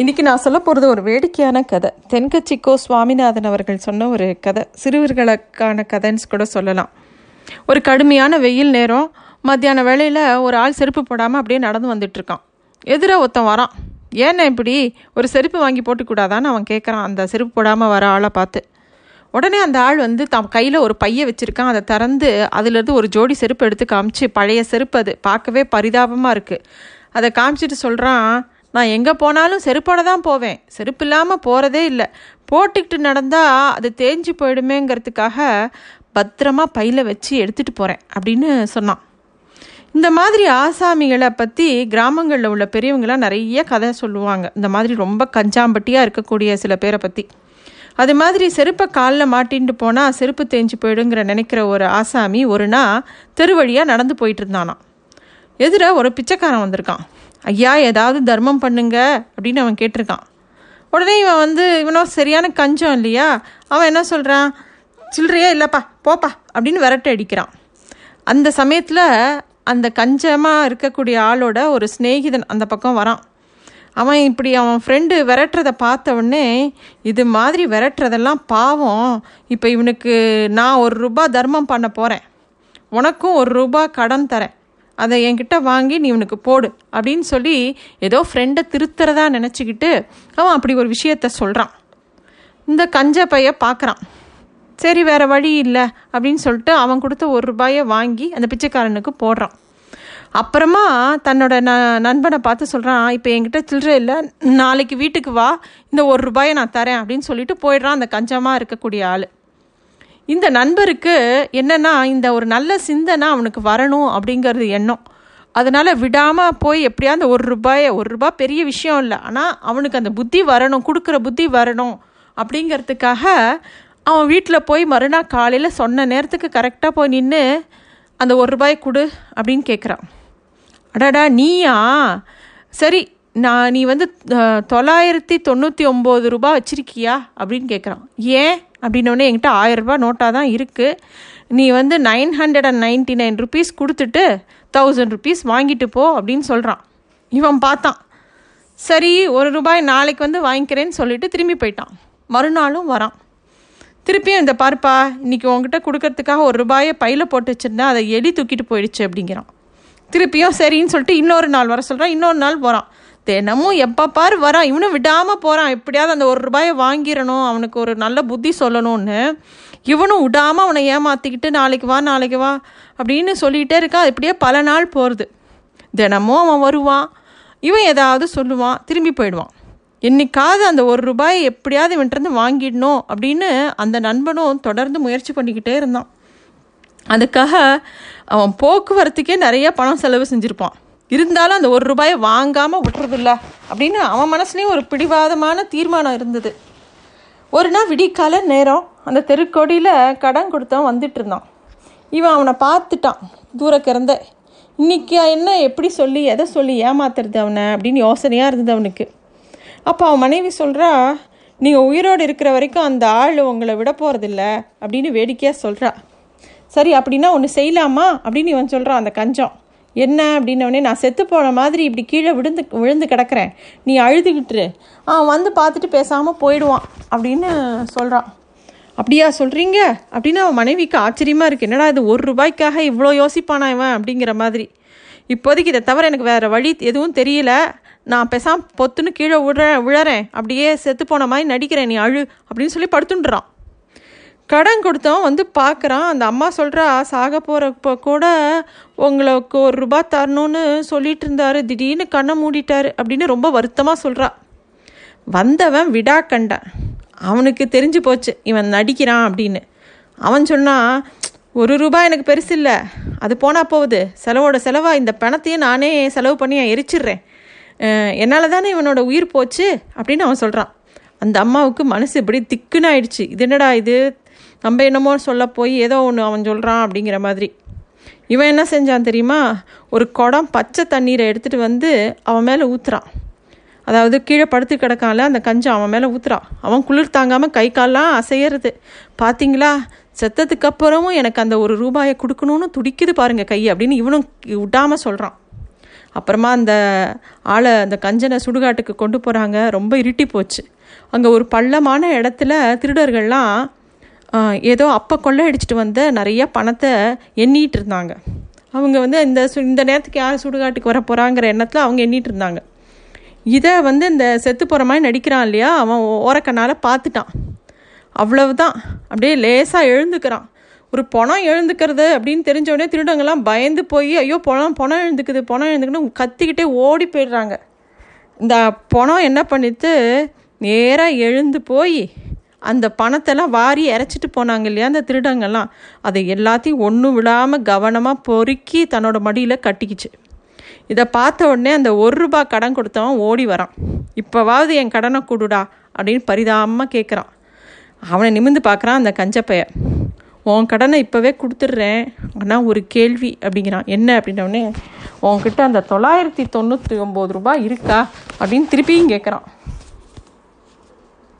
இன்றைக்கி நான் சொல்ல போகிறது ஒரு வேடிக்கையான கதை. தென்கட்சிக்கோ சுவாமிநாதன் அவர்கள் சொன்ன ஒரு கதை. சிறுவர்களுக்கான கதைன்னு கூட சொல்லலாம். ஒரு கடுமையான வெயில் நேரம் மத்தியான வேளையில் ஒரு ஆள் செருப்பு போடாமல் அப்படியே நடந்து வந்துட்டுருக்கான் எதிராக ஒருத்தன் வரான். ஏன்னா இப்படி ஒரு செருப்பு வாங்கி போட்டுக்கூடாதான்னு அவன் கேட்குறான் அந்த செருப்பு போடாமல் வர ஆளை பார்த்து. உடனே அந்த ஆள் வந்து தம் கையில் ஒரு பைய வச்சுருக்கான். அதை திறந்து அதுலேருந்து ஒரு ஜோடி செருப்பு எடுத்து காமிச்சு பழைய செருப்பு அது. பார்க்கவே பரிதாபமாக இருக்குது அதை காமிச்சிட்டு சொல்கிறான் நான் எங்கே போனாலும் செருப்போட தான் போவேன். செருப்பு இல்லாமல் போகிறதே இல்லை. போட்டுக்கிட்டு நடந்தால் அது தேஞ்சு போயிடுமேங்கிறதுக்காக பத்திரமா பையில் வச்சு எடுத்துகிட்டு போகிறேன் அப்படின்னு சொன்னான். இந்த மாதிரி ஆசாமிகளை பற்றி கிராமங்களில் உள்ள பெரியவங்களாம் நிறைய கதை சொல்லுவாங்க. இந்த மாதிரி ரொம்ப கஞ்சாம்பட்டியாக இருக்கக்கூடிய சில பேரை பற்றி அது மாதிரி செருப்பை காலில் மாட்டின்ட்டு போனால் செருப்பு தேஞ்சு போயிடுங்கிற நினைக்கிற ஒரு ஆசாமி ஒரு நாள் தெரு வழியாக நடந்து போயிட்டு இருந்தானாம். எதிர ஒரு பிச்சைக்காரன் வந்திருக்கான். ஐயா ஏதாவது தர்மம் பண்ணுங்க அப்படின்னு அவன் கேட்டிருக்கான். உடனே இவன் வந்து இவனோ சரியான கஞ்சம் இல்லையா? அவன் என்ன சொல்கிறான் சில்லறையே இல்லைப்பா போப்பா அப்படின்னு விரட்டை அடிக்கிறான். அந்த சமயத்தில் அந்த கஞ்சமாக இருக்கக்கூடிய ஆளோட ஒரு சிநேகிதன் அந்த பக்கம் வரான். அவன் இப்படி அவன் ஃப்ரெண்டு விரட்டுறதை பார்த்த உடனே இது மாதிரி விரட்டுறதெல்லாம் பாவம். இப்போ இவனுக்கு நான் ஒரு ரூபா தர்மம் பண்ண போகிறேன் உனக்கும் ஒரு ரூபா கடன் தரேன். அதை என்கிட்ட வாங்கி நீ இவனுக்கு போடு அப்படின்னு சொல்லி ஏதோ ஃப்ரெண்டை திருத்துறதா நினச்சிக்கிட்டு அவன் அப்படி ஒரு விஷயத்த சொல்கிறான் இந்த கஞ்ச பைய பார்க்குறான் சரி வேறு வழி இல்லை அப்படின்னு சொல்லிட்டு அவன் கொடுத்த ஒரு ரூபாயை வாங்கி அந்த பிச்சைக்காரனுக்கு போடுறான். அப்புறமா தன்னோட ந நண்பனை பார்த்து சொல்கிறான் இப்போ என்கிட்ட சில்லற இல்லை நாளைக்கு வீட்டுக்கு வா இந்த ஒரு ரூபாயை நான் தரேன் அப்படின்னு சொல்லிட்டு போயிடுறான் அந்த கஞ்சமாக இருக்கக்கூடிய ஆள். இந்த நண்பருக்கு என்னென்னா இந்த ஒரு நல்ல சிந்தனை அவனுக்கு வரணும் அப்படிங்கிறது எண்ணம். அதனால் விடாமல் போய் எப்படியா அந்த ஒரு ரூபாயை ஒரு ரூபாய் பெரிய விஷயம் இல்லை. ஆனால் அவனுக்கு அந்த புத்தி வரணும் கொடுக்குற புத்தி வரணும் அப்படிங்கிறதுக்காக அவன் வீட்டில் போய் மறுநாள் காலையில் சொன்ன நேரத்துக்கு கரெக்டாக போய் நின்று அந்த ஒரு ரூபாய் கொடு அப்படின்னு கேட்குறான் அடாடா நீயா? சரி நான் நீ வந்து தொள்ளாயிரத்தி தொண்ணூற்றி ஒம்பது ரூபா வச்சுருக்கியா? அப்படின்னு கேட்குறான் ஏன்? அப்படின்னோடனே என்கிட்ட ஆயிரரூபா நோட்டாக தான் இருக்குது நீ வந்து nine hundred and ninety nine rupees கொடுத்துட்டு தௌசண்ட் ருபீஸ் வாங்கிட்டு போ அப்படின்னு சொல்கிறான் இவன் பார்த்தான். சரி ஒரு ரூபாய் நாளைக்கு வந்து வாங்கிக்கிறேன்னு சொல்லிட்டு திரும்பி போயிட்டான். மறுநாளும் வரான். திருப்பியும் இந்த பார்ப்பா இன்றைக்கி உங்ககிட்ட கொடுக்கறதுக்காக ஒரு ரூபாயை பையில் போட்டு வச்சுருந்தேன். அதை எலி தூக்கிட்டு போயிடுச்சு அப்படிங்கிறான். திருப்பியும் சரின்னு சொல்லிட்டு இன்னொரு நாள் வர சொல்கிறான் இன்னொரு நாள் போகிறான் தினமும் எப்போ பாரு வரான் இவனும் விடாமல் போகிறான் எப்படியாவது அந்த ஒரு ரூபாயை வாங்கிடணும் அவனுக்கு ஒரு நல்ல புத்தி சொல்லணும்னு. இவனும் விடாமல் அவனை ஏமாற்றிக்கிட்டு நாளைக்கு வா நாளைக்கு வா அப்படின்னு சொல்லிகிட்டே இருக்கான் இப்படியே பல நாள் போகிறது தினமும் அவன் வருவான். இவன் ஏதாவது சொல்லுவான் திரும்பி போயிடுவான். என்னைக்காவது அந்த ஒரு ரூபாயை எப்படியாவது இவன்ட்டு வாங்கிடணும் அப்படின்னு அந்த நண்பனும் தொடர்ந்து முயற்சி பண்ணிக்கிட்டே இருந்தான். அதுக்காக அவன் போக்குவரத்துக்கே நிறைய பணம் செலவு செஞ்சுருப்பான். இருந்தாலும் அந்த ஒரு ரூபாயை வாங்காமல் விட்டுறதில்ல அப்படின்னு அவன் மனசுலேயும் ஒரு பிடிவாதமான தீர்மானம் இருந்தது. ஒரு நாள் விடிக்கால நேரம் அந்த தெருக்கோடியில் கடன் கொடுத்தவன் வந்துட்டு இருந்தான். இவன் அவனை பார்த்துட்டான். தூரக்கிறந்த கிறந்த இன்னைக்கு என்ன? எப்படி சொல்லி? எதை சொல்லி ஏமாத்துறது அவனை? அப்படின்னு யோசனையாக இருந்தது அவனுக்கு. அப்போ அவன் மனைவி சொல்கிறா நீங்கள் உயிரோடு இருக்கிற வரைக்கும் அந்த ஆள் உங்களை விட போகிறதில்ல அப்படின்னு வேடிக்கையாக சொல்கிறா சரி அப்படின்னா ஒன்று செய்யலாமா? அப்படின்னு இவன் சொல்கிறான் அந்த கஞ்சம். என்ன அப்படின்னவனே நான் செத்து போன மாதிரி இப்படி கீழே விழுந்து விழுந்து கிடக்கிறேன். நீ அழுதுகிட்டுரு அவன் வந்து பார்த்துட்டு பேசாமல் போயிடுவான் அப்படின்னு சொல்கிறான் அப்படியா சொல்கிறீங்க அப்படின்னு அவன் மனைவிக்கு ஆச்சரியமாக இருக்குது என்னடா இது ஒரு ரூபாய்க்காக இவ்வளோ யோசிப்பானா இவன்? அப்படிங்கிற மாதிரி. இப்போதைக்கு இதை தவிர எனக்கு வேறு வழி எதுவும் தெரியல. நான் பெசாம் பொத்துன்னு கீழே விழ விழறேன். அப்படியே செத்து போன மாதிரி நடிக்கிறேன் நீ அழு அப்படின்னு சொல்லி படுத்துன்றான். கடன் கொடுத்தோம் வந்து பார்க்குறான். அந்த அம்மா சொல்கிறா சாக போகிறப்ப கூட உங்களுக்கு ஒரு ரூபா தரணும்னு சொல்லிட்டு இருந்தாரு. திடீர்னு கண்ணை மூடிட்டாரு. அப்படின்னு ரொம்ப வருத்தமாக சொல்கிறா வந்தவன் விடா கண்டான். அவனுக்கு தெரிஞ்சு போச்சு இவன் நடிக்கிறான் அப்படின்னு. அவன் சொன்னான் ஒரு ரூபாய் எனக்கு பெருசு இல்லை. அது போனால் போகுது. செலவோட செலவாக இந்த பணத்தையும் நானே செலவு பண்ணி எரிச்சிடுறேன். என்னால் தானே இவனோட உயிர் போச்சு? அப்படின்னு அவன் சொல்கிறான் அந்த அம்மாவுக்கு மனசு இப்படி திக்குன்னு ஆயிடுச்சு. இது என்னடா இது? நம்ம என்னமோ சொல்ல போய் ஏதோ ஒன்று அவன் சொல்கிறான் அப்படிங்கிற மாதிரி. இவன் என்ன செஞ்சான் தெரியுமா? ஒரு குடம் பச்சை தண்ணீரை எடுத்துகிட்டு வந்து அவன் மேலே ஊற்றுறான் அதாவது கீழே படுத்து கிடக்கான்ல அந்த கஞ்சம் அவன் மேலே ஊற்றுறான் அவன் குளிர் தாங்காமல் கை கால்லாம் அசையிறது. பார்த்தீங்களா செத்ததுக்கு அப்புறமும் எனக்கு அந்த ஒரு ரூபாயை கொடுக்கணும்னு துடிக்குது பாருங்க கை அப்படின்னு இவனும் விடாமல் சொல்கிறான் அப்புறமா அந்த ஆளை அந்த கஞ்சனை சுடுகாட்டுக்கு கொண்டு போகிறாங்க ரொம்ப இருட்டி போச்சு. அங்கே ஒரு பள்ளமான இடத்துல திருடர்கள்லாம் ஏதோ அப்போ கொள்ளை அடிச்சிட்டு வந்த நிறைய பணத்தை எண்ணிகிட்டு இருந்தாங்க. அவங்க வந்து இந்த சு இந்த நேரத்துக்கு யார் சுடுகாட்டுக்கு வர போகிறாங்கிற எண்ணத்தில் அவங்க எண்ணிட்டு இருந்தாங்க. இதை வந்து இந்த செத்து போகிற மாதிரி நடிக்கிறான் இல்லையா? அவன் ஓரக்கண்ணால் பார்த்துட்டான். அவ்வளவுதான். அப்படியே லேசாக எழுந்துக்கிறான். ஒரு பணம் எழுந்துக்கிறது அப்படின்னு தெரிஞ்ச உடனே திருடங்கள்லாம் பயந்து போய் ஐயோ பணம் பணம் எழுந்துக்குது பணம் எழுந்துக்குன்னு கத்திக்கிட்டே ஓடி போயிடுறாங்க. இந்த பணம் என்ன பண்ணிட்டு நேராக எழுந்து போய் அந்த பணத்தெல்லாம் வாரி இறைச்சிட்டு போனாங்க இல்லையா அந்த திருடங்கள்லாம். அதை எல்லாத்தையும் ஒன்றும் விடாமல் கவனமாக பொறுக்கி தன்னோட மடியில் கட்டிக்கிச்சு. இதை பார்த்த உடனே அந்த ஒரு ரூபா கடன் கொடுத்தவன் ஓடி வரான். இப்போவாவது என் கடனை கொடுடா அப்படின்னு பரிதாபமாக கேட்குறான் அவனை நிமிந்து பார்க்குறான் அந்த கஞ்சப்பைய உன் கடனை இப்போவே கொடுத்துட்றேன். ஆனால் ஒரு கேள்வி அப்படிங்கிறான். என்ன? அப்படின்னோடனே உன்கிட்ட அந்த தொள்ளாயிரத்தி தொண்ணூற்றி ஒம்பது ரூபாய் இருக்கா? அப்படின்னு திருப்பியும் கேட்குறான்